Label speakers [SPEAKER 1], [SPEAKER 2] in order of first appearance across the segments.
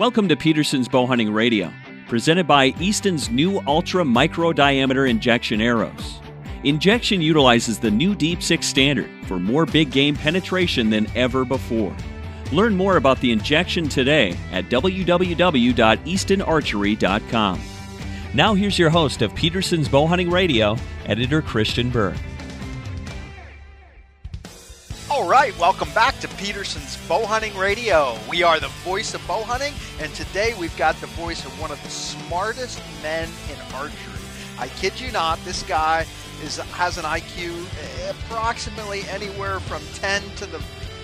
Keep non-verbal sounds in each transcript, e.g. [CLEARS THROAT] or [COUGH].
[SPEAKER 1] Welcome to Petersen's Bowhunting Radio, presented by Easton's new ultra micro diameter Injexion arrows. Injexion utilizes the new Deep 6 standard for more big game penetration than ever before. Learn more about the Injexion today at www.eastonarchery.com. Now here's your host of Petersen's Bowhunting Radio, editor Christian Berg.
[SPEAKER 2] Right, welcome back to Petersen's Bow Hunting Radio. We are the voice of bow hunting, and today we've got the voice of one of the smartest men in archery. I kid you not, this guy is has an IQ approximately anywhere from 10 to the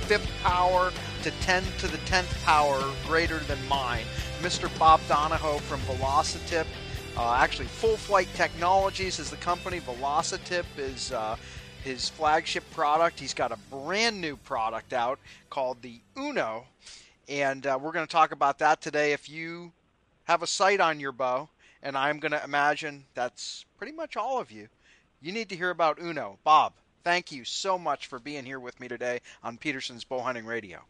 [SPEAKER 2] fifth power to 10 to the 10th power greater than mine. Mr. Bob Donahoe from Velocitip. Uh, actually, Full Flight Technologies is the company. Velocitip is uh, his flagship product. He's got a brand new product out called the Uno, and uh, we're going to talk about that today. If you have a sight on your bow, and I'm going to imagine that's pretty much all of you, you need to hear about Uno. Bob, thank you so much for being here with me today on Petersen's Bowhunting Radio.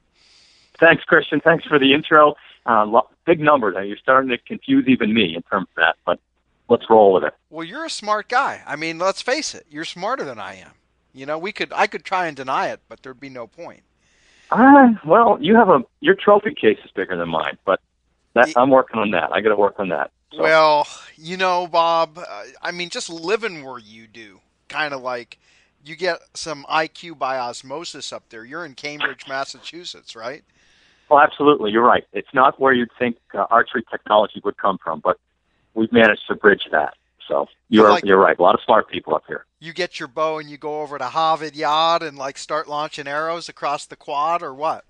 [SPEAKER 3] Thanks, Christian. Thanks for the intro. Uh, big numbers. You're starting to confuse even me in terms of that, but let's roll with it.
[SPEAKER 2] Well, you're a smart guy. I mean, let's face it. You're smarter than I am. You know, we could I could try and deny it, but there'd be no point.
[SPEAKER 3] Uh, well, you have a your trophy case is bigger than mine, but that, I'm working on that. I got to work on that.
[SPEAKER 2] So. Well, you know, Bob, uh, I mean, just living where you do, kind of like you get some IQ by osmosis up there. You're in Cambridge, [LAUGHS] Massachusetts, right?
[SPEAKER 3] Well, absolutely. You're right. It's not where you'd think uh, archery technology would come from, but we've managed to bridge that. So you're like, you're right. A lot of smart people up here.
[SPEAKER 2] You get your bow and you go over to Harvard Yard and like start launching arrows across the quad, or what?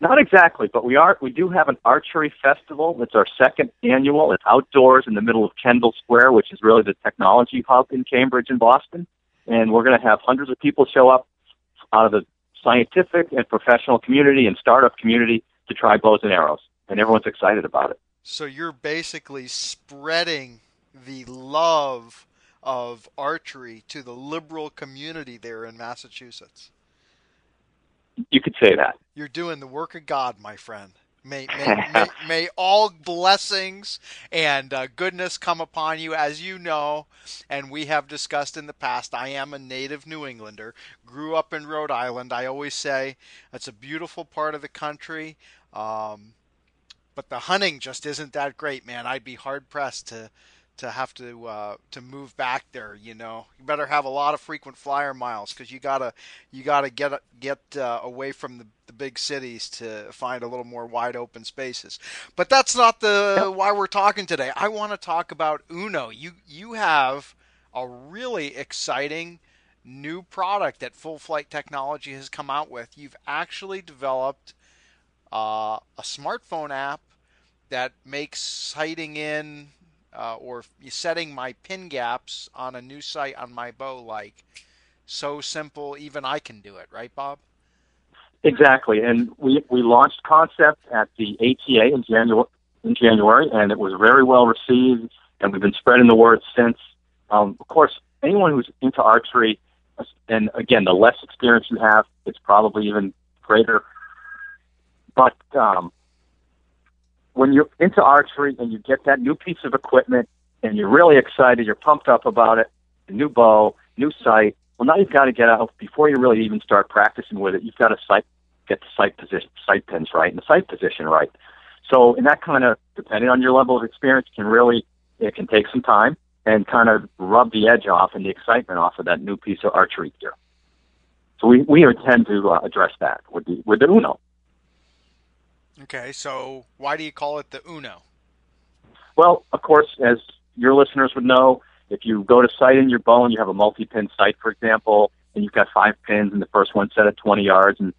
[SPEAKER 3] Not exactly, but we are we do have an archery festival. It's our second annual. It's outdoors in the middle of Kendall Square, which is really the technology hub in Cambridge and Boston. And we're going to have hundreds of people show up out of the scientific and professional community and startup community to try bows and arrows, and everyone's excited about it.
[SPEAKER 2] So you're basically spreading the love of archery to the liberal community there in Massachusetts.
[SPEAKER 3] You could say that.
[SPEAKER 2] You're doing the work of God, my friend. May, may, [LAUGHS] may, may, all blessings and uh, goodness come upon you. As you know, and we have discussed in the past, I am a native New Englander, grew up in Rhode Island. I always say it's a beautiful part of the country, um, but the hunting just isn't that great, man. I'd be hard pressed to to have to uh, to move back there. You know, you better have a lot of frequent flyer miles because you gotta you gotta get get uh, away from the, the big cities to find a little more wide open spaces. But that's not the why we're talking today. I want to talk about Uno. You you have a really exciting new product that Full Flight Technology has come out with. You've actually developed uh, a smartphone app that makes sighting in uh, or setting my pin gaps on a new sight on my bow like so simple even I can do it, right, Bob?
[SPEAKER 3] Exactly, and we we launched concept at the ATA in January in January, and it was very well received, and we've been spreading the word since. Um, of course, anyone who's into archery, and again, the less experience you have, it's probably even greater. But um, when you're into archery and you get that new piece of equipment and you're really excited, you're pumped up about it, new bow, new sight. Well, now you've got to get out before you really even start practicing with it. You've got to sight, get the sight position, sight pins right, and the sight position right. So, and that kind of, depending on your level of experience, can really it can take some time and kind of rub the edge off and the excitement off of that new piece of archery gear. So we we intend to uh, address that with the with the Uno.
[SPEAKER 2] Okay, so why do you call it the Uno?
[SPEAKER 3] Well, of course, as your listeners would know, if you go to sight in your bow and you have a multi-pin sight, for example, and you've got five pins and the first one set at 20 yards, and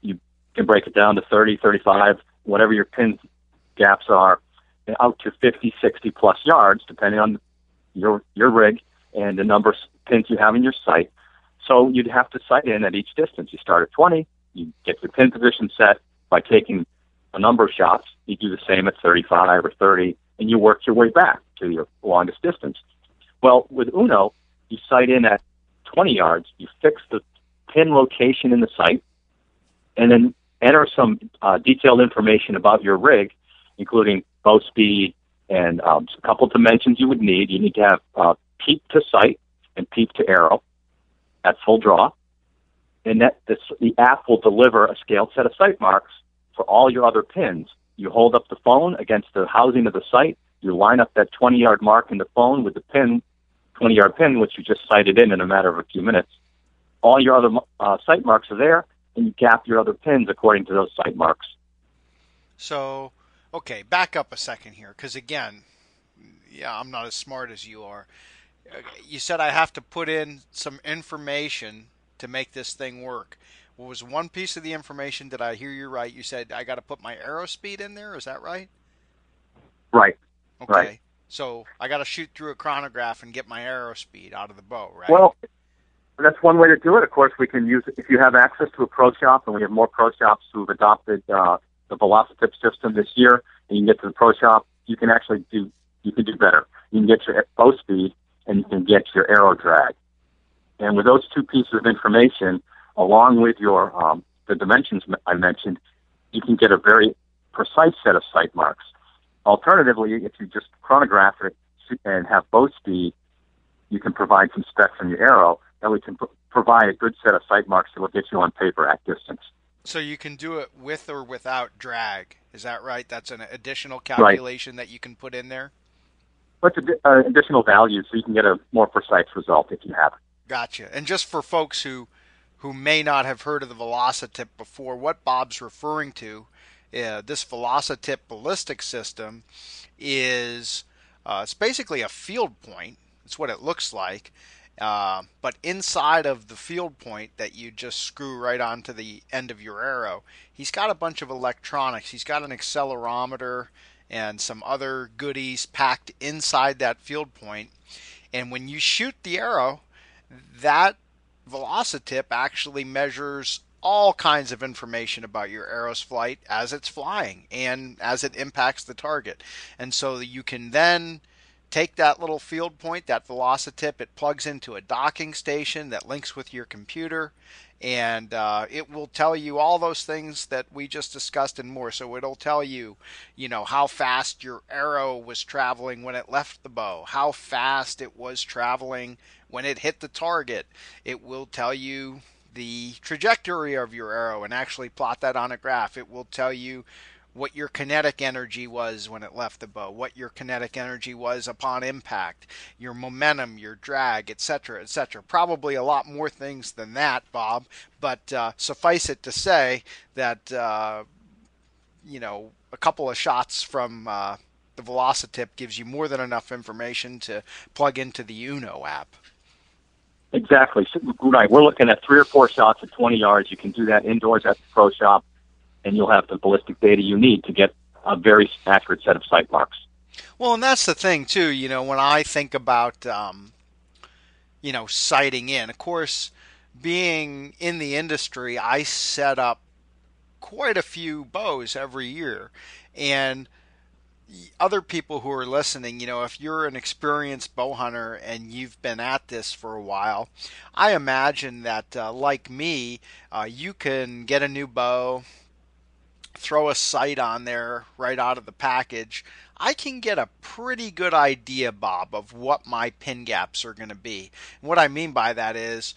[SPEAKER 3] you can break it down to 30, 35, whatever your pin gaps are, out to 50, 60 plus yards, depending on your your rig and the number of pins you have in your sight. So you'd have to sight in at each distance. You start at 20, you get your pin position set by taking a number of shots, you do the same at 35 or 30, and you work your way back to your longest distance. Well, with Uno, you sight in at 20 yards, you fix the pin location in the sight, and then enter some uh, detailed information about your rig, including bow speed and um, a couple dimensions you would need. You need to have uh, peep to sight and peep to arrow at full draw. And that this, the app will deliver a scaled set of sight marks for all your other pins. You hold up the phone against the housing of the sight. You line up that 20 yard mark in the phone with the pin, 20 yard pin, which you just sighted in in a matter of a few minutes. All your other uh, sight marks are there, and you gap your other pins according to those sight marks.
[SPEAKER 2] So, okay, back up a second here, because again, yeah, I'm not as smart as you are. You said I have to put in some information to make this thing work. What was one piece of the information? Did I hear you right? You said I got to put my arrow speed in there. Is that right?
[SPEAKER 3] Right.
[SPEAKER 2] Okay.
[SPEAKER 3] Right.
[SPEAKER 2] So I got to shoot through a chronograph and get my arrow speed out of the bow, right?
[SPEAKER 3] Well, that's one way to do it. Of course, we can use if you have access to a pro shop, and we have more pro shops who've adopted uh, the Velocitip system this year, and you can get to the pro shop. You can actually do you can do better. You can get your bow speed, and you can get your arrow drag. And with those two pieces of information, along with your um, the dimensions I mentioned, you can get a very precise set of sight marks. Alternatively, if you just chronograph it and have bow speed, you can provide some specs on your arrow, that we can pr- provide a good set of sight marks that will get you on paper at distance.
[SPEAKER 2] So you can do it with or without drag. Is that right? That's an additional calculation right. that you can put in there.
[SPEAKER 3] What's uh, additional value so you can get a more precise result if you have it.
[SPEAKER 2] Gotcha. And just for folks who who may not have heard of the Velocitip before, what Bob's referring to, uh, this Velocitip ballistic system is uh, it's basically a field point. It's what it looks like. Uh, but inside of the field point that you just screw right onto the end of your arrow, he's got a bunch of electronics. He's got an accelerometer and some other goodies packed inside that field point. And when you shoot the arrow, that Velocitip actually measures all kinds of information about your arrow's flight as it's flying and as it impacts the target. And so you can then take that little field point, that Velocitip, it plugs into a docking station that links with your computer, and uh, it will tell you all those things that we just discussed and more. So it'll tell you, you know, how fast your arrow was traveling when it left the bow, how fast it was traveling when it hit the target. It will tell you the trajectory of your arrow and actually plot that on a graph. It will tell you what your kinetic energy was when it left the bow, what your kinetic energy was upon impact, your momentum, your drag, etc., etc. Probably a lot more things than that, Bob, but uh, suffice it to say that, uh, you know, a couple of shots from uh, the Velocitip gives you more than enough information to plug into the Uno app.
[SPEAKER 3] Exactly. Right. We're looking at three or four shots at 20 yards. You can do that indoors at the pro shop, and you'll have the ballistic data you need to get a very accurate set of sight marks.
[SPEAKER 2] Well, and that's the thing too. You know, when I think about, um, you know, sighting in, of course, being in the industry, I set up quite a few bows every year, and other people who are listening, you know, if you're an experienced bow hunter and you've been at this for a while, I imagine that, uh, like me, uh, you can get a new bow, throw a sight on there right out of the package. I can get a pretty good idea, Bob, of what my pin gaps are going to be. And what I mean by that is,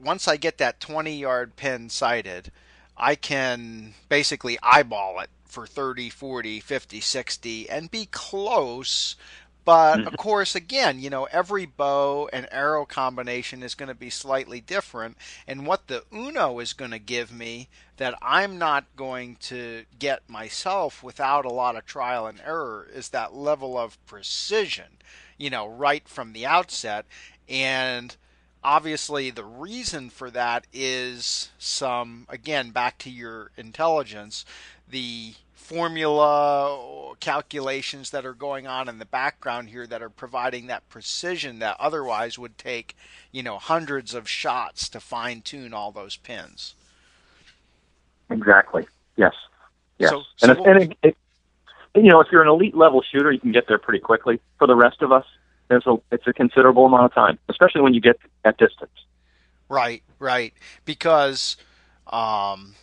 [SPEAKER 2] once I get that 20 yard pin sighted, I can basically eyeball it for 30, 40, 50, 60 and be close. But of mm-hmm. course, again, you know, every bow and arrow combination is going to be slightly different. And what the Uno is going to give me that I'm not going to get myself without a lot of trial and error is that level of precision, you know, right from the outset. And obviously the reason for that is some again back to your intelligence the formula calculations that are going on in the background here that are providing that precision that otherwise would take you know hundreds of shots to fine tune all those pins.
[SPEAKER 3] Exactly. Yes. Yes. So, so and, and it, it, you know if you're an elite level shooter you can get there pretty quickly. For the rest of us there's a it's a considerable amount of time especially when you get at distance.
[SPEAKER 2] Right right. Because um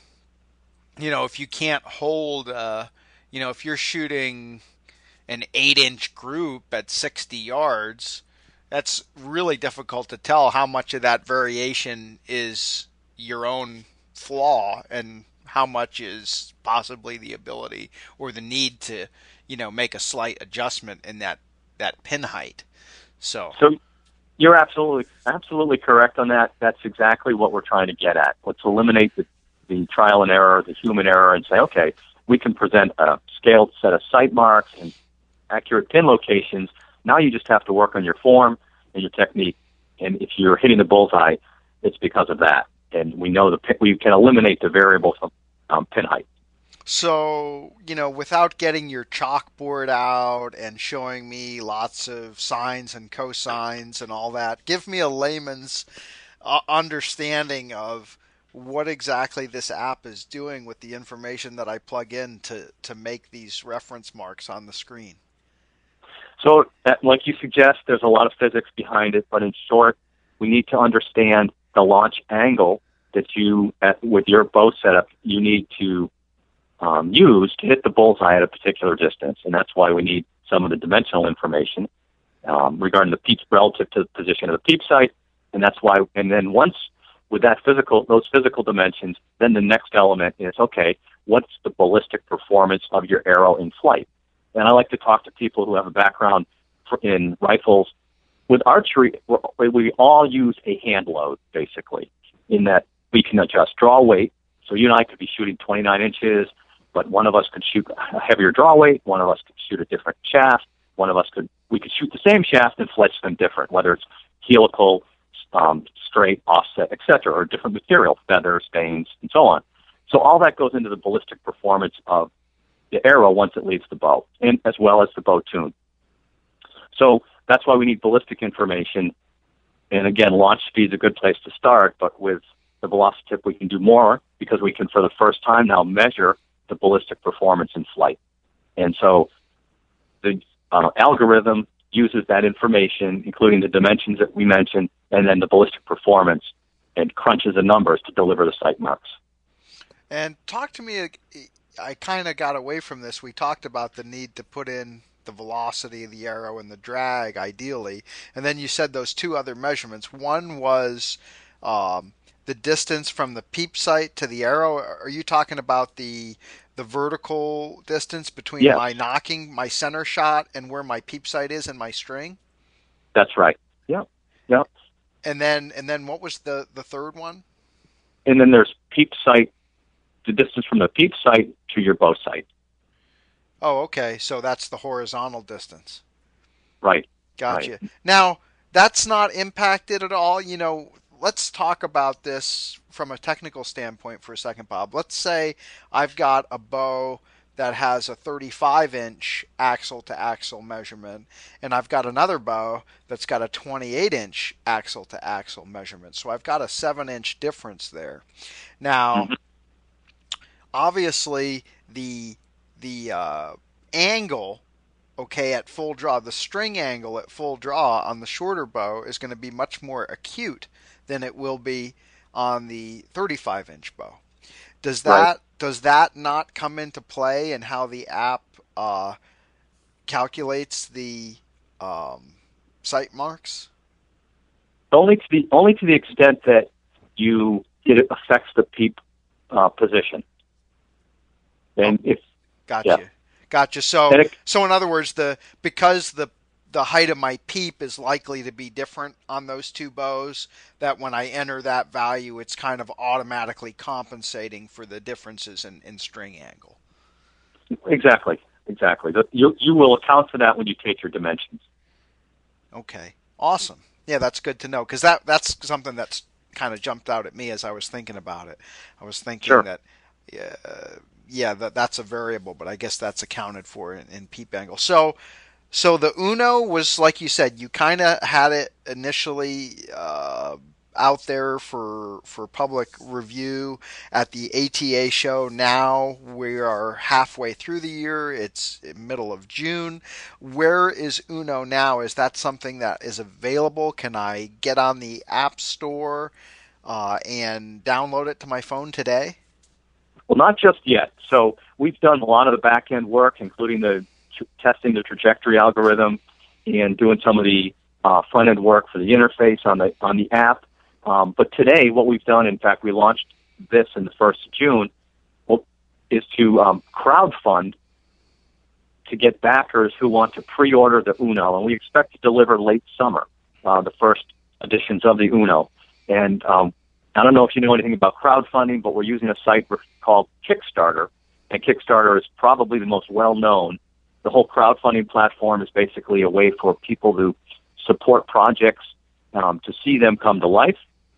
[SPEAKER 2] you know, if you can't hold, uh, you know, if you're shooting an eight inch group at 60 yards, that's really difficult to tell how much of that variation is your own flaw and how much is possibly the ability or the need to, you know, make a slight adjustment in that that pin height. So,
[SPEAKER 3] so you're absolutely absolutely correct on that. That's exactly what we're trying to get at. Let's eliminate the, the trial and error, the human error, and say, okay, we can present a scaled set of sight marks and accurate pin locations. Now you just have to work on your form and your technique. And if you're hitting the bullseye, it's because of that. And we know the we can eliminate the variable from um, pin height.
[SPEAKER 2] So, you know, without getting your chalkboard out and showing me lots of sines and cosines and all that, give me a layman's uh, understanding of what exactly this app is doing with the information that I plug in to, to make these reference marks on the screen.
[SPEAKER 3] So, like you suggest, there's a lot of physics behind it, but in short, we need to understand the launch angle that you, with your bow setup, you need to um, use to hit the bullseye at a particular distance, and that's why we need some of the dimensional information um, regarding the peep relative to the position of the peep sight, and that's why. And then once with that physical, those physical dimensions, then the next element is okay, what's the ballistic performance of your arrow in flight? And I like to talk to people who have a background in rifles. With archery, we all use a hand load, basically, in that we can adjust draw weight. So you and I could be shooting 29 inches, but one of us could shoot a heavier draw weight, one of us could shoot a different shaft, one of us could, we could shoot the same shaft and fletch them different, whether it's helical, um, straight, offset, etc., or different material, feathers, stains, and so on. So all that goes into the ballistic performance of the arrow once it leaves the bow, and as well as the bow tune. So that's why we need ballistic information. And again, launch speed is a good place to start, but with the VelociTip, we can do more because we can, for the first time now, measure the ballistic performance in flight. And so the uh, algorithm uses that information, including the dimensions that we mentioned, and then the ballistic performance, and crunches the numbers to deliver the sight marks.
[SPEAKER 2] And talk to me. I kind of got away from this. We talked about the need to put in the velocity of the arrow and the drag, ideally, and then you said those two other measurements. One was um, the distance from the peep sight to the arrow. Are you talking about the the vertical distance between yes. my nocking, my center shot, and where my peep sight is in my string?
[SPEAKER 3] That's right. Yep. Yep.
[SPEAKER 2] And then and then what was the the third one?
[SPEAKER 3] And then there's peep sight, the distance from the peep sight to your bow sight.
[SPEAKER 2] Oh, okay. So that's the horizontal distance.
[SPEAKER 3] Right.
[SPEAKER 2] Gotcha.
[SPEAKER 3] Right.
[SPEAKER 2] Now that's not impacted at all. You know, let's talk about this from a technical standpoint for a second, Bob. Let's say I've got a bow that has a 35 inch axle to axle measurement, and I've got another bow that's got a 28 inch axle to axle measurement. So I've got a 7 inch difference there. Now, mm-hmm. obviously, the the uh, angle okay at full draw the string angle at full draw on the shorter bow is going to be much more acute than it will be on the 35 inch bow. Does that right. does that not come into play in how the app uh, calculates the um, sight marks?
[SPEAKER 3] Only to the only to the extent that you it affects the peep uh, position. And if
[SPEAKER 2] gotcha, yeah. gotcha. So it, so in other words, the because the the height of my peep is likely to be different on those two bows that when I enter that value it's kind of automatically compensating for the differences in, in string angle.
[SPEAKER 3] Exactly. Exactly. You you will account for that when you take your dimensions.
[SPEAKER 2] Okay. Awesome. Yeah, that's good to know because that that's something that's kind of jumped out at me as I was thinking about it. I was thinking
[SPEAKER 3] sure.
[SPEAKER 2] that uh, yeah, that that's a variable, but I guess that's accounted for in, in peep angle. So so the Uno was like you said, you kind of had it initially uh, out there for for public review at the ATA show. Now we are halfway through the year. It's middle of June. Where is Uno now? Is that something that is available? Can I get on the App Store uh, and download it to my phone today?
[SPEAKER 3] Well, not just yet. So we've done a lot of the back end work, including the testing the trajectory algorithm and doing some of the uh, front end work for the interface on the on the app. Um, but today, what we've done, in fact, we launched this in the first of June, well, is to um, crowdfund to get backers who want to pre-order the Uno, and we expect to deliver late summer uh, the first editions of the Uno. And um, I don't know if you know anything about crowdfunding, but we're using a site called Kickstarter, and Kickstarter is probably the most well-known. The whole crowdfunding platform is basically a way for people to support projects um, to see them come to life.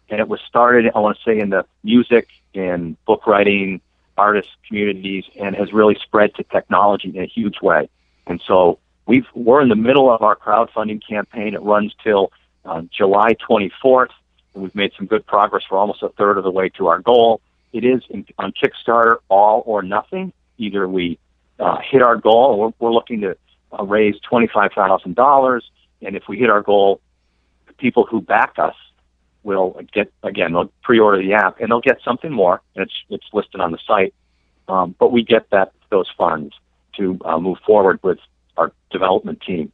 [SPEAKER 3] And it was started, I want to say, in the music and book writing artist communities and has really spread to technology in a huge way. And so we've, we're in the middle of our crowdfunding campaign. It runs till uh, July 24th. And we've made some good progress. We're almost a third of the way to our goal. It is in, on Kickstarter all or nothing. Either we uh, hit our goal, we're, we're looking to uh, raise $25,000. And if we hit our goal, the people who back us will get again they'll pre-order the app and they'll get something more. And it's it's listed on the site. Um, but we get that those funds to uh, move forward with our development team.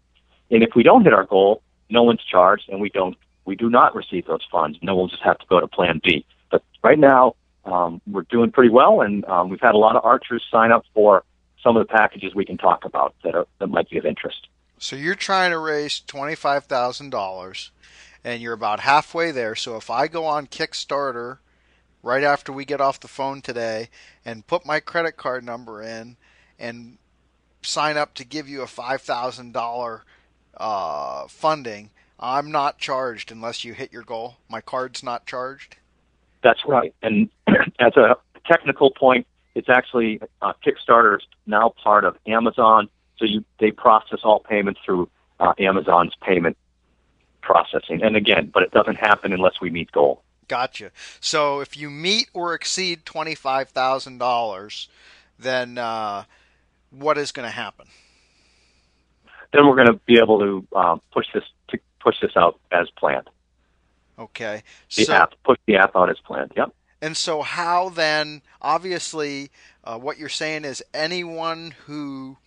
[SPEAKER 3] And if we don't hit our goal no one's charged and we don't we do not receive those funds. No we'll just have to go to plan b. But right now um, we're doing pretty well and um, we've had a lot of archers sign up for some of the packages we can talk about that are, that might be of interest
[SPEAKER 2] so you're trying to raise $25000 and you're about halfway there. So if I go on Kickstarter right after we get off the phone today and put my credit card number in and sign up to give you a $5,000 uh, funding, I'm not charged unless you hit your goal. My card's not charged.
[SPEAKER 3] That's right. And [CLEARS THROAT] as a technical point, it's actually uh, Kickstarter is now part of Amazon, so you they process all payments through uh, Amazon's payment processing. And again, but it doesn't happen unless we meet goal.
[SPEAKER 2] Gotcha. So if you meet or exceed twenty five thousand dollars, then uh, what is going to happen?
[SPEAKER 3] Then we're going to be able to um, push this to push this out as planned.
[SPEAKER 2] Okay.
[SPEAKER 3] The so, app push the app out as planned. Yep.
[SPEAKER 2] And so, how then? Obviously, uh, what you're saying is anyone who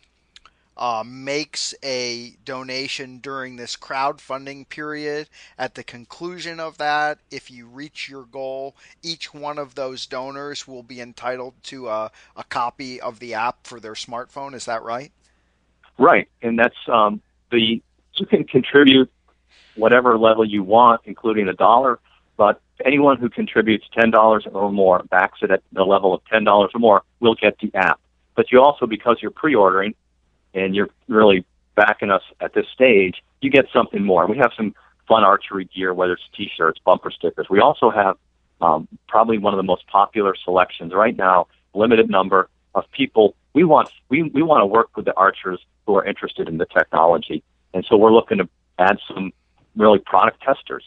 [SPEAKER 2] uh, makes a donation during this crowdfunding period. At the conclusion of that, if you reach your goal, each one of those donors will be entitled to a, a copy of the app for their smartphone. Is that right?
[SPEAKER 3] Right, and that's um, the you can contribute whatever level you want, including a dollar. But anyone who contributes ten dollars or more, backs it at the level of ten dollars or more, will get the app. But you also, because you're pre-ordering, and you're really backing us at this stage, you get something more. We have some fun archery gear, whether it's t-shirts, bumper stickers. We also have um, probably one of the most popular selections right now, limited number of people. We want we, we want to work with the archers who are interested in the technology, and so we're looking to add some really product testers.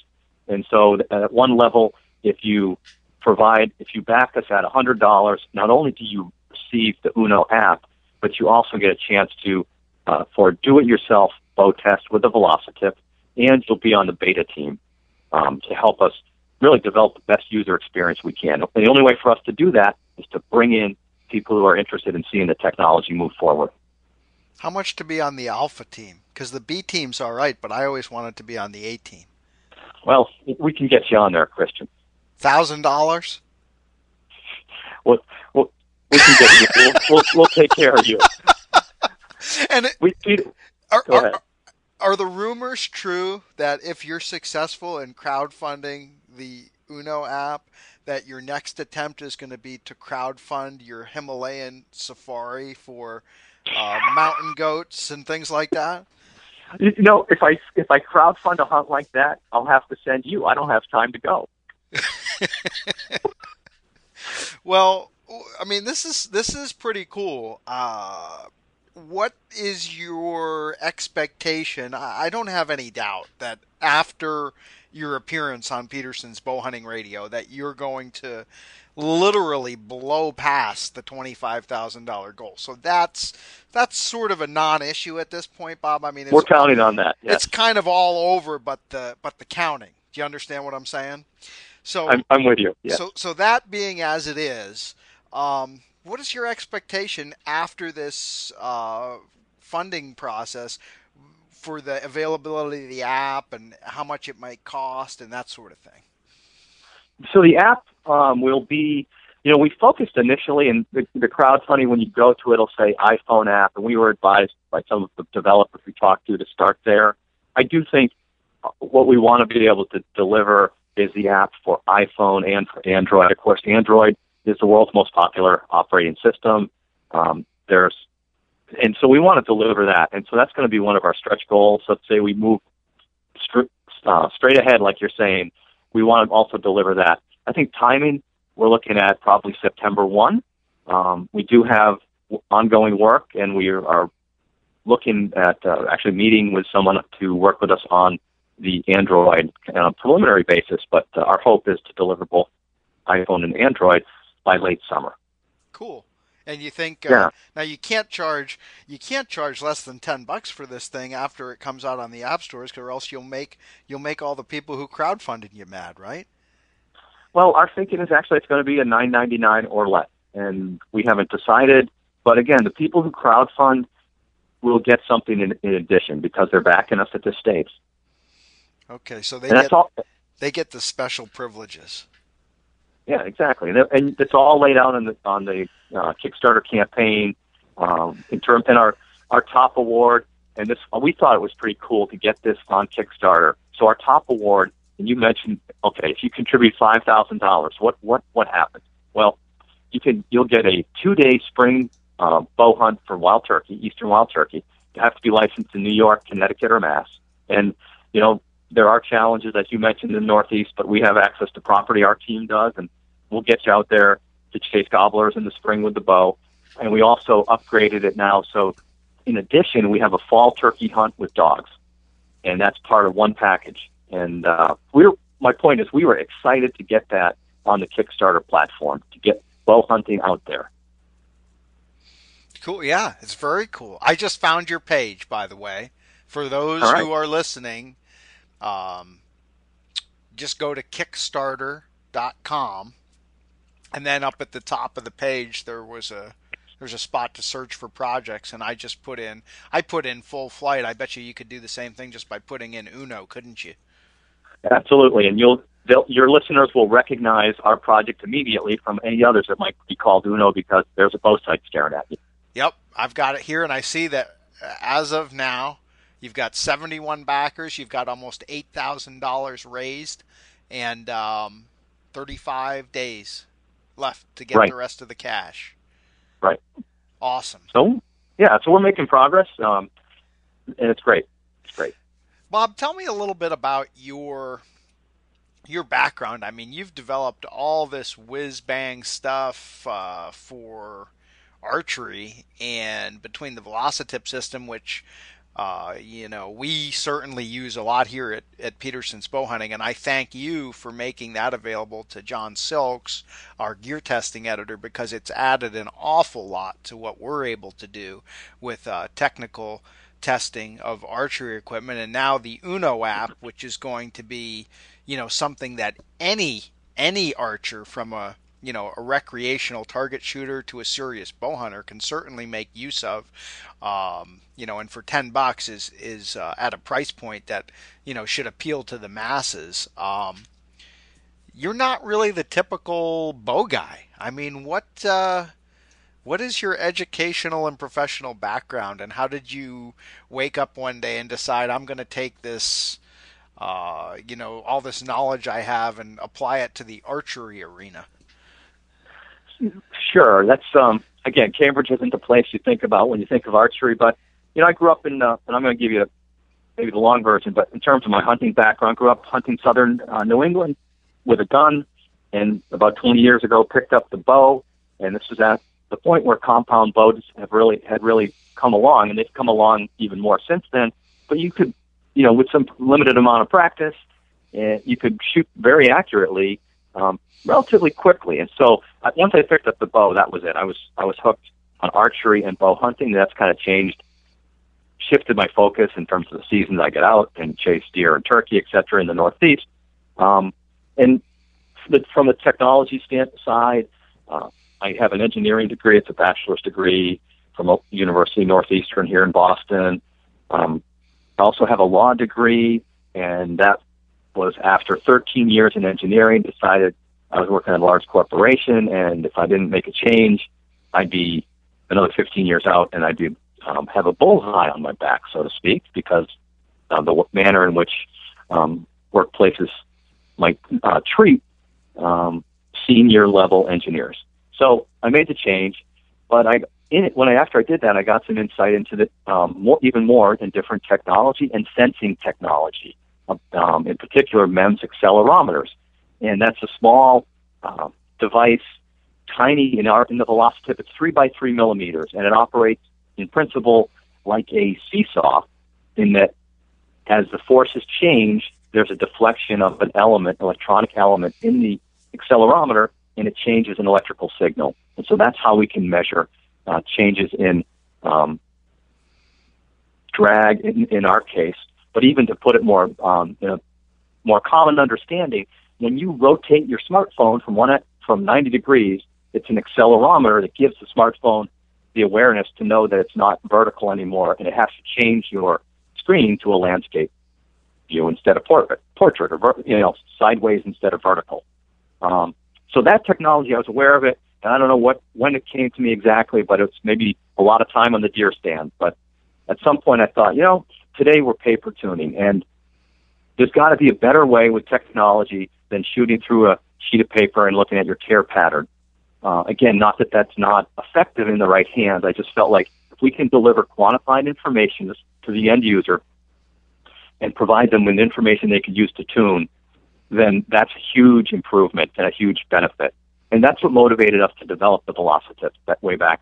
[SPEAKER 3] And so at one level, if you provide if you back us at $100, not only do you receive the Uno app, but you also get a chance to uh, for do-it-yourself bow test with the Velocitip, and you'll be on the beta team um, to help us really develop the best user experience we can. And the only way for us to do that is to bring in people who are interested in seeing the technology move forward.
[SPEAKER 2] How much to be on the alpha team? Because the B team's all right, but I always wanted to be on the A team.
[SPEAKER 3] Well, we can get you on there, Christian.
[SPEAKER 2] Thousand dollars?
[SPEAKER 3] Well, well, we can get you. We'll, we'll, we'll take care of you. [LAUGHS]
[SPEAKER 2] And it,
[SPEAKER 3] we,
[SPEAKER 2] are, are, are the rumors true that if you're successful in crowdfunding the Uno app, that your next attempt is going to be to crowdfund your Himalayan safari for uh, mountain goats and things like that?
[SPEAKER 3] You know, if I if I crowdfund a hunt like that, I'll have to send you. I don't have time to go. [LAUGHS]
[SPEAKER 2] well, I mean, this is this is pretty cool. Uh, what is your expectation? I don't have any doubt that after your appearance on Petersen's bow hunting radio, that you're going to literally blow past the twenty-five thousand dollar goal. So that's that's sort of a non-issue at this point, Bob. I mean,
[SPEAKER 3] we're counting on that. Yes.
[SPEAKER 2] It's kind of all over, but the but the counting. Do you understand what I'm saying? So
[SPEAKER 3] I'm, I'm with you.
[SPEAKER 2] So so that being as it is, um, what is your expectation after this uh, funding process for the availability of the app and how much it might cost and that sort of thing?
[SPEAKER 3] So the app um, will be, you know, we focused initially, and the, the crowdfunding when you go to it, it'll say iPhone app, and we were advised by some of the developers we talked to to start there. I do think what we want to be able to deliver is the app for iPhone and for Android. Of course, Android is the world's most popular operating system. Um, there's, and so we want to deliver that, and so that's going to be one of our stretch goals. Let's say we move stri- uh, straight ahead, like you're saying. We want to also deliver that. I think timing we're looking at probably September one. Um, we do have ongoing work, and we are looking at uh, actually meeting with someone to work with us on the Android on a preliminary basis. But uh, our hope is to deliver both iPhone and Android by late summer.
[SPEAKER 2] Cool. And you think uh,
[SPEAKER 3] yeah.
[SPEAKER 2] now you can't charge you can't charge less than ten bucks for this thing after it comes out on the app stores, or else you'll make you'll make all the people who crowdfunded you mad, right?
[SPEAKER 3] Well, our thinking is actually it's going to be a nine ninety nine or less, and we haven't decided. But again, the people who crowdfund will get something in, in addition because they're backing us at this stage.
[SPEAKER 2] Okay, so they
[SPEAKER 3] and
[SPEAKER 2] get
[SPEAKER 3] all,
[SPEAKER 2] they get the special privileges.
[SPEAKER 3] Yeah, exactly, and, and it's all laid out on the on the uh, Kickstarter campaign. Um, in term, and our our top award, and this we thought it was pretty cool to get this on Kickstarter. So our top award, and you mentioned, okay, if you contribute five thousand dollars, what what what happens? Well, you can you'll get a two day spring uh, bow hunt for wild turkey, eastern wild turkey. You have to be licensed in New York, Connecticut, or Mass. And you know there are challenges, as you mentioned, in the Northeast, but we have access to property. Our team does, and we'll get you out there to chase gobblers in the spring with the bow. And we also upgraded it now, so in addition, we have a fall turkey hunt with dogs, and that's part of one package. And uh, we're my point is, we were excited to get that on the Kickstarter platform to get bow hunting out there.
[SPEAKER 2] Cool. Yeah, it's very cool. I just found your page, by the way. For those
[SPEAKER 3] right.
[SPEAKER 2] who are listening, um, just go to Kickstarter.com, and then up at the top of the page there was a there's a spot to search for projects, and I just put in I put in full flight. I bet you you could do the same thing just by putting in Uno, couldn't you?
[SPEAKER 3] Absolutely, and you'll your listeners will recognize our project immediately from any others that might be called Uno because there's a bow sight staring at you.
[SPEAKER 2] Yep, I've got it here, and I see that as of now, you've got 71 backers, you've got almost $8,000 raised, and um, 35 days left to get
[SPEAKER 3] right.
[SPEAKER 2] the rest of the cash.
[SPEAKER 3] Right.
[SPEAKER 2] Awesome.
[SPEAKER 3] So, yeah, so we're making progress, um, and it's great. It's great.
[SPEAKER 2] Bob, tell me a little bit about your your background. I mean, you've developed all this whiz bang stuff uh, for archery and between the Velocitip system, which uh, you know we certainly use a lot here at, at Petersen's Bow Hunting, and I thank you for making that available to Jon Silks, our gear testing editor, because it's added an awful lot to what we're able to do with uh, technical testing of archery equipment, and now the Uno app, which is going to be you know something that any any archer from a you know a recreational target shooter to a serious bow hunter can certainly make use of um, you know and for 10 bucks is is uh, at a price point that you know should appeal to the masses. Um, you're not really the typical bow guy. I mean what uh, what is your educational and professional background and how did you wake up one day and decide i'm going to take this uh, you know all this knowledge i have and apply it to the archery arena
[SPEAKER 3] Sure, that's um again Cambridge isn't the place you think about when you think of archery, but you know I grew up in uh, and I'm going to give you maybe the long version, but in terms of my hunting background, grew up hunting southern uh, New England with a gun, and about 20 years ago picked up the bow, and this was at the point where compound bows have really had really come along, and they've come along even more since then. But you could, you know, with some limited amount of practice, uh, you could shoot very accurately um, relatively quickly. And so uh, once I picked up the bow, that was it. I was I was hooked on archery and bow hunting. That's kind of changed, shifted my focus in terms of the seasons I get out and chase deer and turkey, et cetera, in the Northeast. Um, and the, from the technology stand, side, uh, I have an engineering degree. It's a bachelor's degree from University Northeastern here in Boston. Um, I also have a law degree, and that was after 13 years in engineering. Decided I was working at a large corporation, and if I didn't make a change, I'd be another 15 years out, and I'd be um, have a bullseye on my back, so to speak, because the manner in which um, workplaces might uh, treat um, senior level engineers. So I made the change, but I in it, when I after I did that, I got some insight into the um, more, even more in different technology and sensing technology, um, in particular MEMS accelerometers, and that's a small uh, device, tiny in our in the velocitip. It's three by three millimeters, and it operates in principle like a seesaw, in that as the forces change, there's a deflection of an element, electronic element in the accelerometer, and it changes an electrical signal. And so that's how we can measure uh, changes in um, drag in, in, our case. But even to put it more um, in a more common understanding, when you rotate your smartphone from one from 90 degrees, it's an accelerometer that gives the smartphone the awareness to know that it's not vertical anymore, and it has to change your screen to a landscape view instead of portrait, portrait or you know sideways instead of vertical. Um, so that technology, I was aware of it, and I don't know what when it came to me exactly, but it's maybe a lot of time on the deer stand. But at some point, I thought, you know, today we're paper tuning, and there's got to be a better way with technology than shooting through a sheet of paper and looking at your tear pattern. Uh, again, not that that's not effective in the right hands. I just felt like if we can deliver quantified information to the end user and provide them with information they could use to tune, then that's a huge improvement and a huge benefit. And that's what motivated us to develop the Velocitip that way back.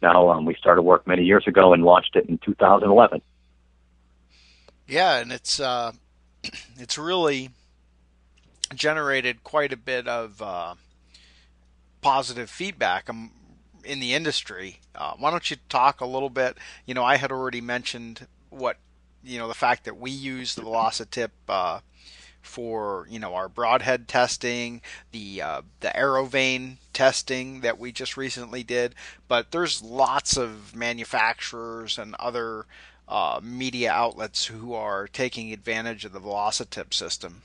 [SPEAKER 3] Now um, we started work many years ago and launched it in 2011.
[SPEAKER 2] Yeah, and it's uh, [CLEARS THROAT] it's really generated quite a bit of uh, positive feedback um, in the industry. Uh, why don't you talk a little bit? You know, I had already mentioned what you know the fact that we use the Velocitip uh, for you know our broadhead testing, the uh, the AeroVane testing that we just recently did. But there's lots of manufacturers and other uh, media outlets who are taking advantage of the Velocitip system.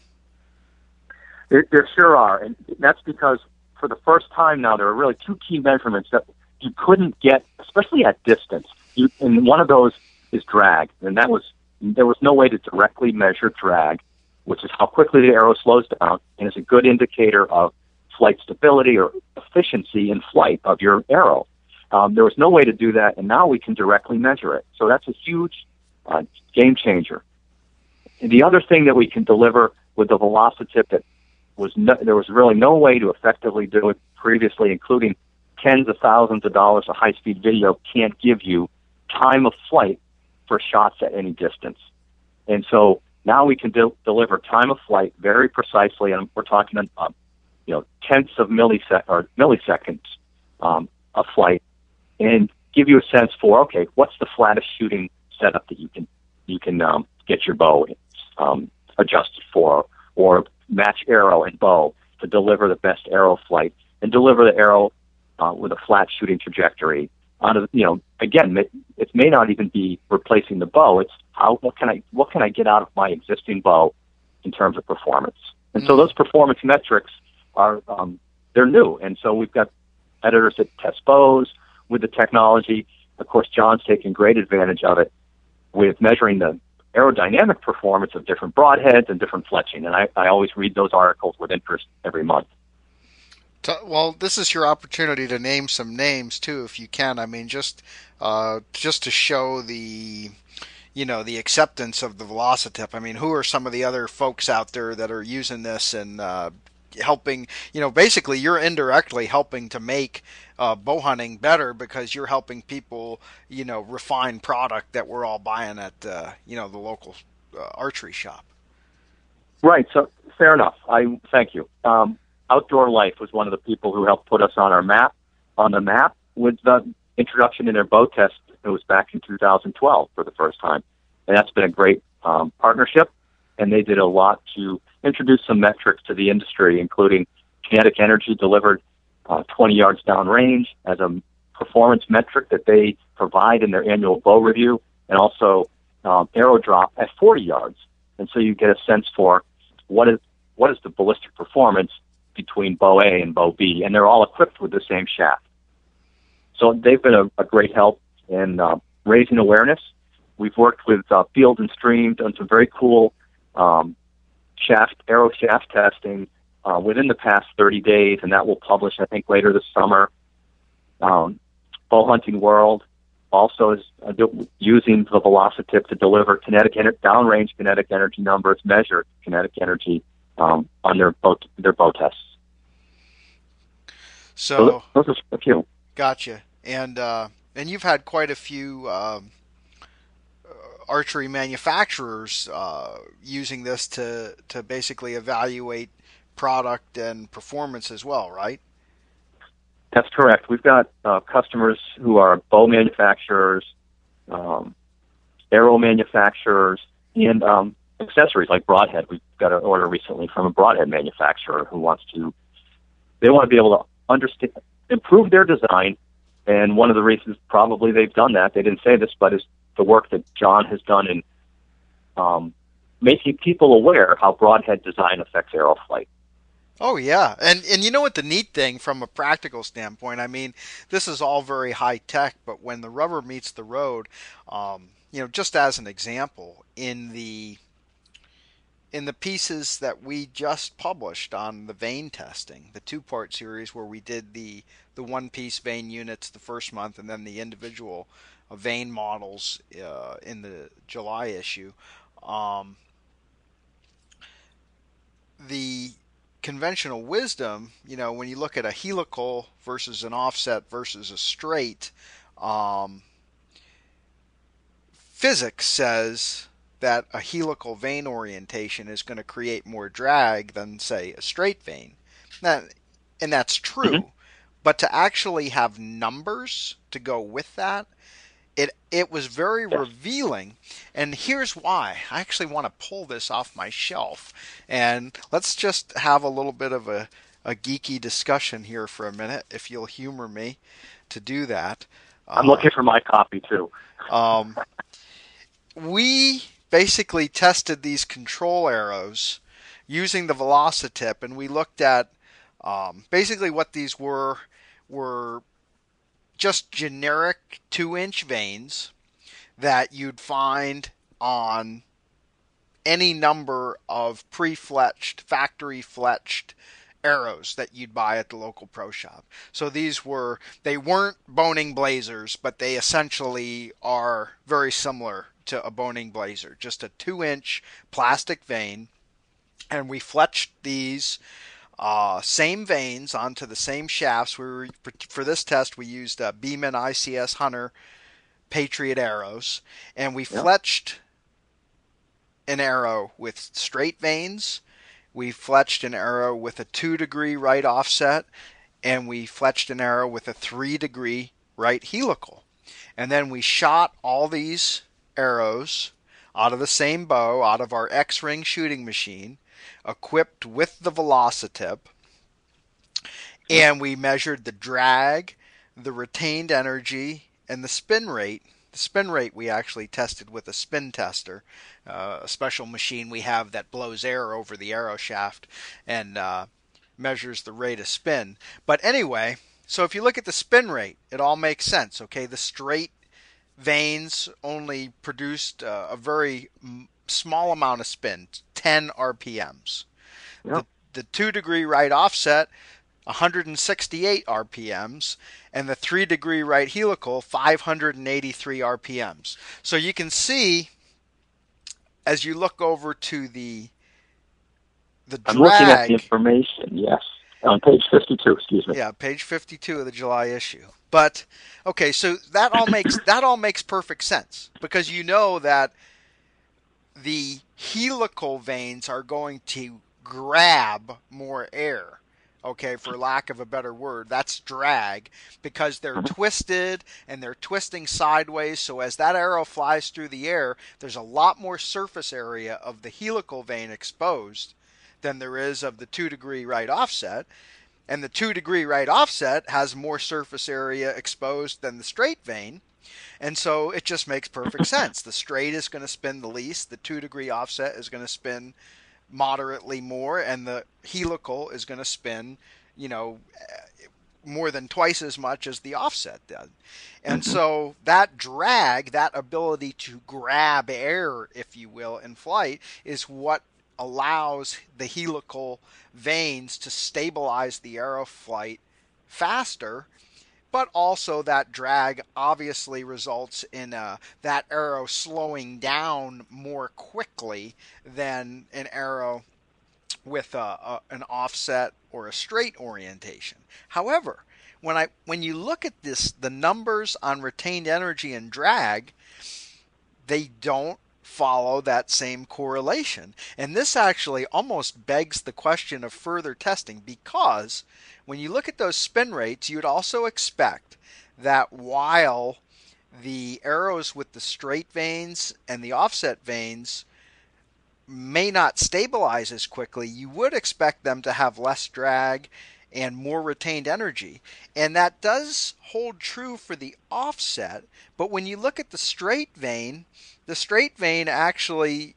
[SPEAKER 3] There, there sure are, and that's because for the first time now there are really two key measurements that you couldn't get, especially at distance. You, and one of those is drag, and that was there was no way to directly measure drag which is how quickly the arrow slows down and is a good indicator of flight stability or efficiency in flight of your arrow. Um, there was no way to do that, and now we can directly measure it. So that's a huge uh, game changer. And the other thing that we can deliver with the Velocitip that was no, there was really no way to effectively do it previously, including tens of thousands of dollars of high-speed video can't give you time of flight for shots at any distance. And so now we can de- deliver time of flight very precisely, and we're talking, um, you know, tenths of millisec- or milliseconds um, of flight, and give you a sense for okay, what's the flattest shooting setup that you can you can um, get your bow um, adjusted for, or match arrow and bow to deliver the best arrow flight and deliver the arrow uh, with a flat shooting trajectory. Out of you know again it may not even be replacing the bow. It's how what can i what can i get out of my existing bow in terms of performance? And mm-hmm. so those performance metrics are um, they're new. And so we've got editors that test bows with the technology of course john's taking great advantage of it with measuring the aerodynamic performance of different broadheads and different fletching and i, I always read those articles with interest every month
[SPEAKER 2] well, this is your opportunity to name some names too, if you can. I mean, just uh, just to show the you know the acceptance of the Velocitip. I mean, who are some of the other folks out there that are using this and uh, helping? You know, basically, you're indirectly helping to make uh, bow hunting better because you're helping people, you know, refine product that we're all buying at uh, you know the local uh, archery shop.
[SPEAKER 3] Right. So fair enough. I thank you. Um, Outdoor Life was one of the people who helped put us on our map, on the map with the introduction in their bow test. It was back in 2012 for the first time, and that's been a great um, partnership. And they did a lot to introduce some metrics to the industry, including kinetic energy delivered uh, 20 yards downrange as a performance metric that they provide in their annual bow review, and also um, arrow drop at 40 yards. And so you get a sense for what is what is the ballistic performance between bow A and bow B, and they're all equipped with the same shaft. So they've been a, a great help in uh, raising awareness. We've worked with uh, Field and Stream, done some very cool um, shaft arrow shaft testing uh, within the past 30 days, and that will publish, I think, later this summer. Um, Bow Hunting World also is uh, using the Velocitip to deliver kinetic ener- downrange kinetic energy numbers, measured kinetic energy um, on their bow their bow tests.
[SPEAKER 2] So,
[SPEAKER 3] so those are a few.
[SPEAKER 2] Gotcha. And uh, and you've had quite a few um, archery manufacturers uh, using this to to basically evaluate product and performance as well, right?
[SPEAKER 3] That's correct. We've got uh, customers who are bow manufacturers, um, arrow manufacturers, and um, accessories like broadhead. We've got an order recently from a broadhead manufacturer who wants to. They want to be able to understand, improve their design, and one of the reasons probably they've done that. They didn't say this, but is the work that Jon has done in um, making people aware how broadhead design affects arrow flight.
[SPEAKER 2] Oh yeah, and and you know what the neat thing from a practical standpoint? I mean, this is all very high tech, but when the rubber meets the road, um, you know, just as an example, in the in the pieces that we just published on the vane testing, the two-part series where we did the the one-piece vane units the first month, and then the individual vane models uh, in the July issue. Um, the conventional wisdom, you know, when you look at a helical versus an offset versus a straight, um, physics says that a helical vane orientation is going to create more drag than, say, a straight vane. That, and that's true. Mm-hmm. But to actually have numbers to go with that it it was very revealing and here's why. I actually want to pull this off my shelf and let's just have a little bit of a, a geeky discussion here for a minute if you'll humor me to do that.
[SPEAKER 3] I'm uh, looking for my copy too. [LAUGHS]
[SPEAKER 2] Um, we basically tested these control arrows using the velocitip and we looked at um, basically what these were were just generic two inch vanes that you'd find on any number of pre-fletched, factory fletched arrows that you'd buy at the local pro shop. So these were they weren't Bohning Blazers, but they essentially are very similar to a Bohning Blazer, just a 2-inch plastic vane. and we fletched these uh, same vanes onto the same shafts. We were, for this test, we used uh, Beman ICS Hunter Patriot arrows, and we fletched an arrow with straight vanes. We fletched an arrow with a two degree right offset, and we fletched an arrow with a three degree right helical. And then we shot all these arrows out of the same bow, out of our X ring shooting machine, equipped with the Velocitip, and we measured the drag, the retained energy, and the spin rate. The spin rate we actually tested with a spin tester, uh, a special machine we have that blows air over the arrow shaft and uh, measures the rate of spin. But anyway, so if you look at the spin rate, it all makes sense. Okay, the straight vanes only produced uh, a very small amount of spin, 10 RPMs. Yep. The, the two degree right offset, 168 RPMs, and the three degree right helical, 583 RPMs. So you can see as you look over to the the drag.
[SPEAKER 3] I'm looking at the information. Yes, on page 52. Excuse me.
[SPEAKER 2] Yeah, page 52 of the July issue. But okay, so that all makes that all makes perfect sense because you know that the helical vanes are going to grab more air. Okay, for lack of a better word, that's drag because they're mm-hmm. twisted and they're twisting sideways. So as that arrow flies through the air, there's a lot more surface area of the helical vane exposed than there is of the two degree right offset. and the two degree right offset has more surface area exposed than the straight vane. And so it just makes perfect [LAUGHS] sense. The straight is going to spin the least, the two degree offset is going to spin moderately more, and the helical is going to spin, you know, more than twice as much as the offset did. And mm-hmm. so that drag, that ability to grab air, if you will, in flight, is what allows the helical vanes to stabilize the arrow flight faster. But also, that drag obviously results in uh, that arrow slowing down more quickly than an arrow with a, a, an offset or a straight orientation. However, when I when you look at this, the numbers on retained energy and drag, they don't follow that same correlation. And this actually almost begs the question of further testing because when you look at those spin rates, you'd also expect that while the arrows with the straight vanes and the offset vanes may not stabilize as quickly, you would expect them to have less drag and more retained energy. And that does hold true for the offset, but when you look at the straight vane, the straight vane actually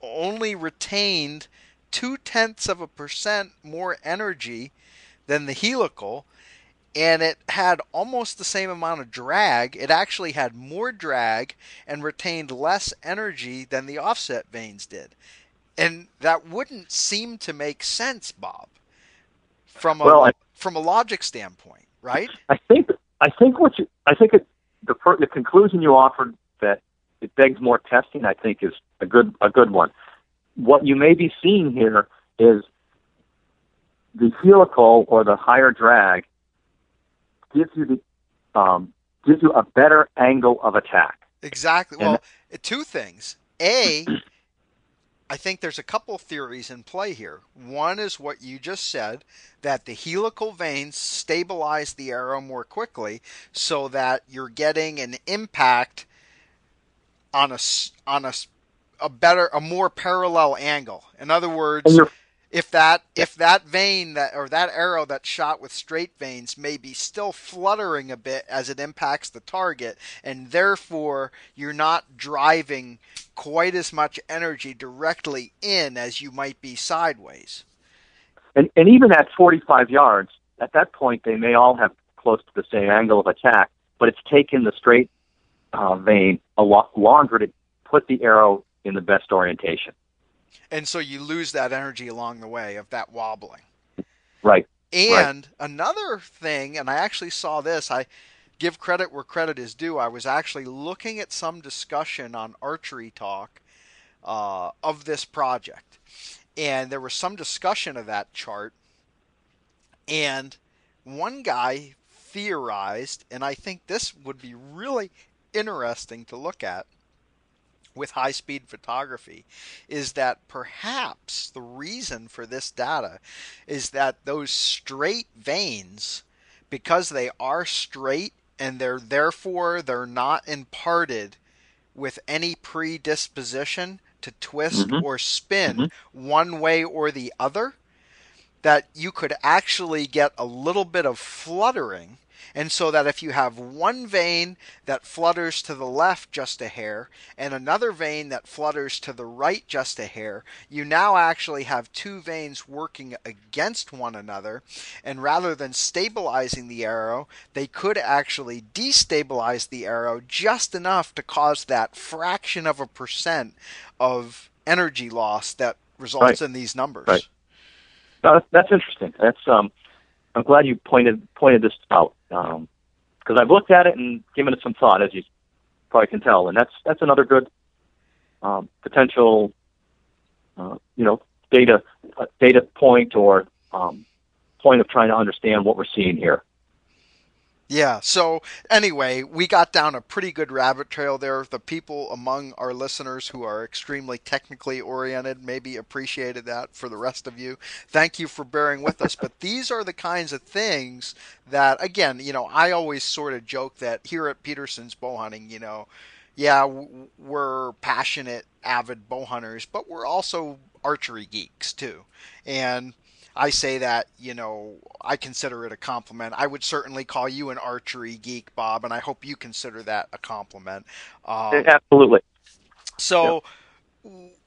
[SPEAKER 2] only retained two tenths of a percent more energy than the helical, and it had almost the same amount of drag. It actually had more drag and retained less energy than the offset vanes did. And that wouldn't seem to make sense, Bob, from a well, I, from a logic standpoint, right?
[SPEAKER 3] I think I think what you I think it, the the conclusion you offered that it begs more testing. I think is a good a good one. What you may be seeing here is the helical or the higher drag gives you the um, gives you a better angle of attack.
[SPEAKER 2] Exactly. And well, two things. A, I think there's a couple theories in play here. One is what you just said that the helical vanes stabilize the arrow more quickly so that you're getting an impact on a on a a better a more parallel angle. In other words, if that if that vane that or that arrow that shot with straight vanes may be still fluttering a bit as it impacts the target and therefore you're not driving quite as much energy directly in as you might be sideways
[SPEAKER 3] and and even at 45 yards at that point they may all have close to the same angle of attack but it's taken the straight uh, vane a lot longer to put the arrow in the best orientation
[SPEAKER 2] and so you lose that energy along the way of that wobbling.
[SPEAKER 3] Right.
[SPEAKER 2] And right. another thing, and I actually saw this, I give credit where credit is due. I was actually looking at some discussion on Archery Talk uh, of this project, and there was some discussion of that chart. And one guy theorized, and I think this would be really interesting to look at with high speed photography is that perhaps the reason for this data is that those straight vanes, because they are straight and they're therefore they're not imparted with any predisposition to twist mm-hmm. or spin mm-hmm. one way or the other, that you could actually get a little bit of fluttering and so that if you have one vane that flutters to the left just a hair and another vane that flutters to the right just a hair, you now actually have two vanes working against one another. And rather than stabilizing the arrow, they could actually destabilize the arrow just enough to cause that fraction of a percent of energy loss that results right. in these numbers.
[SPEAKER 3] Right. No, that's interesting. That's um, I'm glad you pointed pointed this out because um, I've looked at it and given it some thought, as you probably can tell, and that's that's another good um, potential, uh, you know, data uh, data point or um, point of trying to understand what we're seeing here.
[SPEAKER 2] Yeah. So anyway, we got down a pretty good rabbit trail there. The people among our listeners who are extremely technically oriented maybe appreciated that. For the rest of you, thank you for bearing with us. But these are the kinds of things that, again, you know, I always sort of joke that here at Petersen's Bow Hunting, you know, yeah, we're passionate, avid bow hunters, but we're also archery geeks too. And I say that, you know, I consider it a compliment. I would certainly call you an archery geek, Bob, and I hope you consider that a compliment.
[SPEAKER 3] Um, Absolutely.
[SPEAKER 2] So,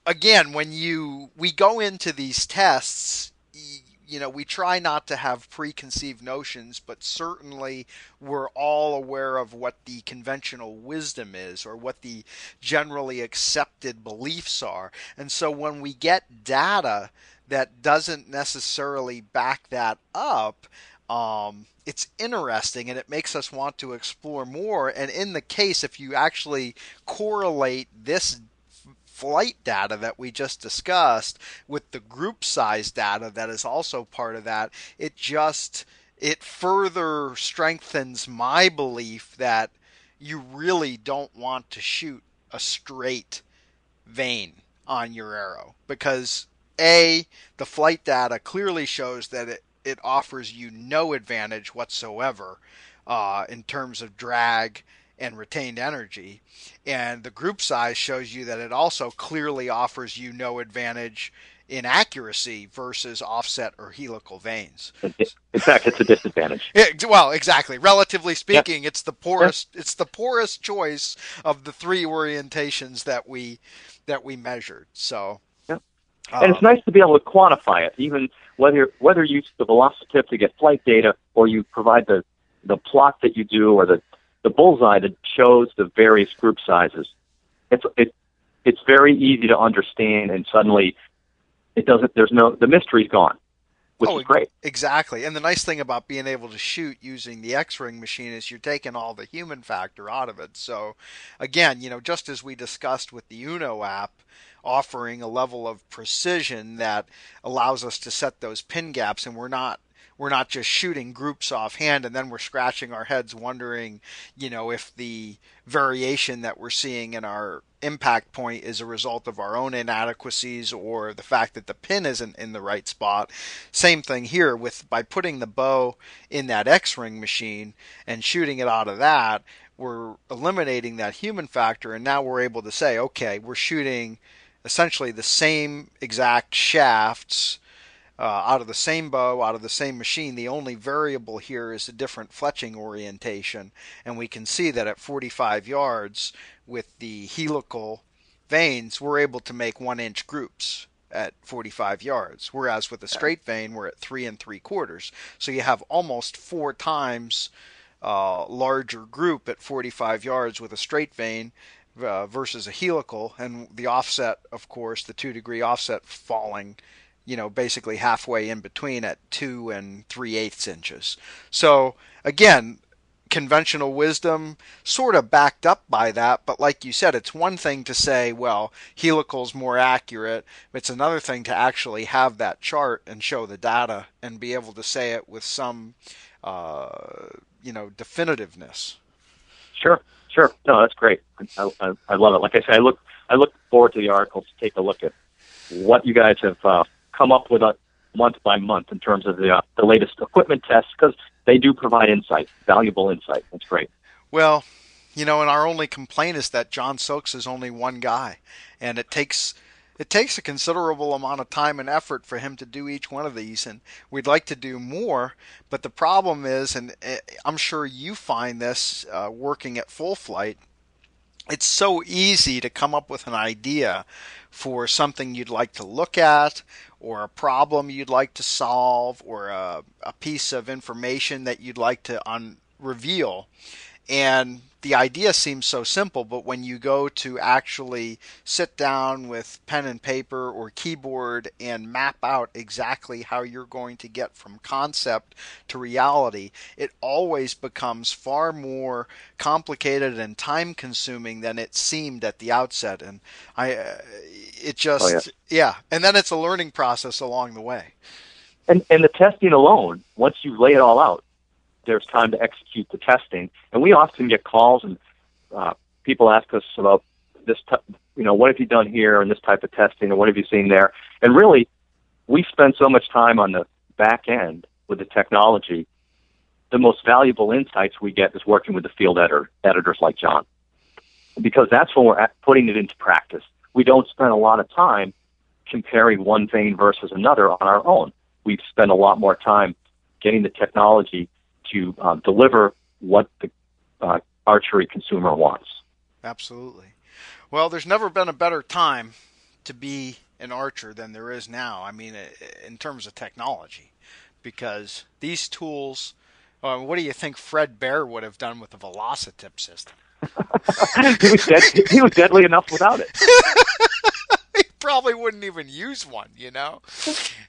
[SPEAKER 2] again, when you we go into these tests, you know, we try not to have preconceived notions, but certainly we're all aware of what the conventional wisdom is or what the generally accepted beliefs are. And so when we get data that doesn't necessarily back that up, um, it's interesting and it makes us want to explore more. And in the case, if you actually correlate this flight data that we just discussed with the group size data that is also part of that, it just it further strengthens my belief that you really don't want to shoot a straight vane on your arrow because a the flight data clearly shows that it, it offers you no advantage whatsoever uh, in terms of drag and retained energy. And the group size shows you that it also clearly offers you no advantage in accuracy versus offset or helical vanes.
[SPEAKER 3] In fact, it's a disadvantage.
[SPEAKER 2] It, well, exactly. Relatively speaking, it's the poorest. It's the poorest choice of the three orientations that we that we measured. So,
[SPEAKER 3] yep. and it's ah. nice to be able to quantify it, even whether whether you use the velocitip to get flight data or you provide the the plot that you do or the the bullseye that shows the various group sizes. It's it, it's very easy to understand, and suddenly it doesn't. There's no the mystery's gone, which oh, is great.
[SPEAKER 2] Exactly, and the nice thing about being able to shoot using the X-ring machine is you're taking all the human factor out of it. So, again, you know, just as we discussed with the Uno app offering a level of precision that allows us to set those pin gaps and we're not we're not just shooting groups offhand and then we're scratching our heads wondering, you know, if the variation that we're seeing in our impact point is a result of our own inadequacies or the fact that the pin isn't in the right spot. Same thing here with by putting the bow in that X-ring machine and shooting it out of that, we're eliminating that human factor and now we're able to say, okay, we're shooting essentially the same exact shafts uh, out of the same bow, out of the same machine. The only variable here is a different fletching orientation, and we can see that at 45 yards with the helical vanes, we're able to make one inch groups at 45 yards, whereas with a straight vane, we're at three and three quarters. So you have almost four times uh, larger group at 45 yards with a straight vane uh, versus a helical, and the offset, of course, the two degree offset falling you know, basically halfway in between at two and three eighths inches. So again, conventional wisdom sort of backed up by that, but like you said, it's one thing to say, well, helical's more accurate. It's another thing to actually have that chart and show the data and be able to say it with some, uh, you know, definitiveness.
[SPEAKER 3] Sure, sure. No, that's great. I, I, I love it. Like I said, I look I look forward to the article to take a look at what you guys have uh, come up with a month by month in terms of the, uh, the latest equipment tests because they do provide insight, valuable insight. That's great.
[SPEAKER 2] Well, you know, and our only complaint is that Jon Silks is only one guy, and it takes it takes a considerable amount of time and effort for him to do each one of these, and we'd like to do more. But the problem is, and eh, I'm sure you find this uh, working at full flight, it's so easy to come up with an idea for something you'd like to look at or a problem you'd like to solve or a, a piece of information that you'd like to un- reveal. And the idea seems so simple, but when you go to actually sit down with pen and paper or keyboard and map out exactly how you're going to get from concept to reality, it always becomes far more complicated and time consuming than it seemed at the outset. And I, uh, it just, oh, yeah. yeah. And then it's a learning process along the way.
[SPEAKER 3] And, and the testing alone, once you lay it all out, there's time to execute the testing. And we often get calls and uh, people ask us about this, t- you know, what have you done here and this type of testing and what have you seen there? And really, we spend so much time on the back end with the technology. The most valuable insights we get is working with the field editor, editors like Jon, because that's when we're putting it into practice. We don't spend a lot of time comparing one vane versus another on our own. we've spent a lot more time getting the technology to uh, deliver what the uh, archery consumer wants.
[SPEAKER 2] Absolutely. Well, there's never been a better time to be an archer than there is now. I mean, in terms of technology, because these tools. Uh, what do you think Fred Bear would have done with the Velocitip system? [LAUGHS]
[SPEAKER 3] he, was dead, he was deadly enough without it. [LAUGHS]
[SPEAKER 2] he probably wouldn't even use one, you know.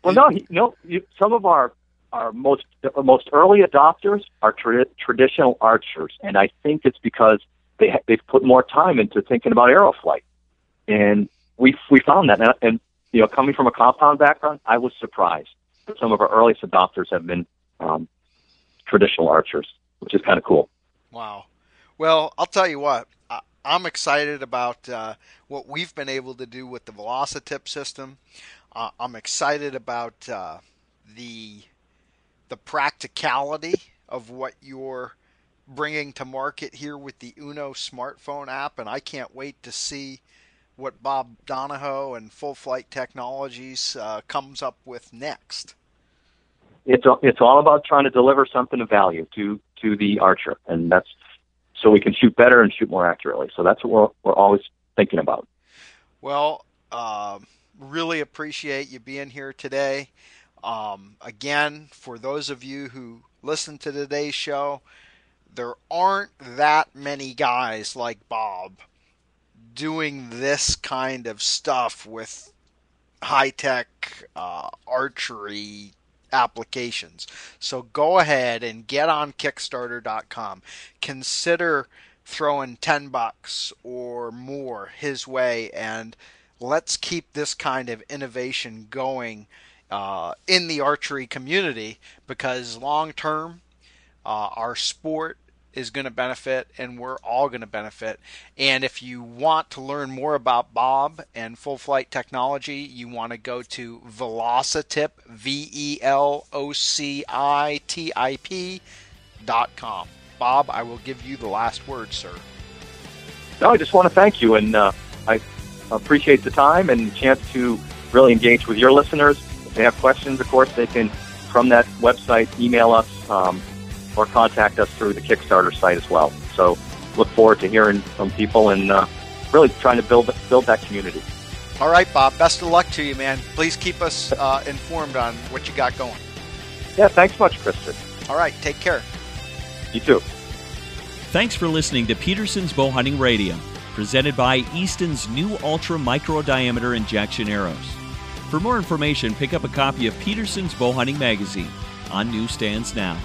[SPEAKER 3] Well, no, he, no. You, some of our our most most early adopters are tra- traditional archers, and I think it's because they ha- they've put more time into thinking about arrow flight, and we we found that. And, and you know, coming from a compound background, I was surprised that some of our earliest adopters have been um, traditional archers, which is kind of cool.
[SPEAKER 2] Wow. Well, I'll tell you what. I'm excited about uh, what we've been able to do with the Velocitip system. Uh, I'm excited about uh, the the practicality of what you're bringing to market here with the Uno smartphone app, and I can't wait to see what Bob Donahoe and Full Flight Technologies uh, comes up with next.
[SPEAKER 3] It's it's all about trying to deliver something of value to to the archer, and that's so we can shoot better and shoot more accurately. So that's what we're we're always thinking about.
[SPEAKER 2] Well, uh, really appreciate you being here today. Um, again, for those of you who listen to today's show, there aren't that many guys like Bob doing this kind of stuff with high tech uh, archery applications. So go ahead and get on Kickstarter.com. Consider throwing 10 bucks or more his way and let's keep this kind of innovation going uh, in the archery community because long term, uh, our sport is going to benefit and we're all going to benefit. And if you want to learn more about Bob and full flight technology, you want to go to Velocitip, V E L O C I T I P dot com. Bob, I will give you the last word, sir.
[SPEAKER 3] No, I just want to thank you, and uh, I appreciate the time and the chance to really engage with your listeners. If they have questions, of course, they can, from that website, email us. Um, or contact us through the Kickstarter site as well. So look forward to hearing from people and uh, really trying to build build that community.
[SPEAKER 2] All right, Bob. Best of luck to you, man. Please keep us uh, informed on what you got going.
[SPEAKER 3] Yeah, thanks much, Kristen.
[SPEAKER 2] All right, take care.
[SPEAKER 3] You too.
[SPEAKER 1] Thanks for listening to Petersen's Bowhunting Radio, presented by Easton's new ultra micro diameter Injexion arrows. For more information, pick up a copy of Petersen's Bowhunting Magazine on newsstands now.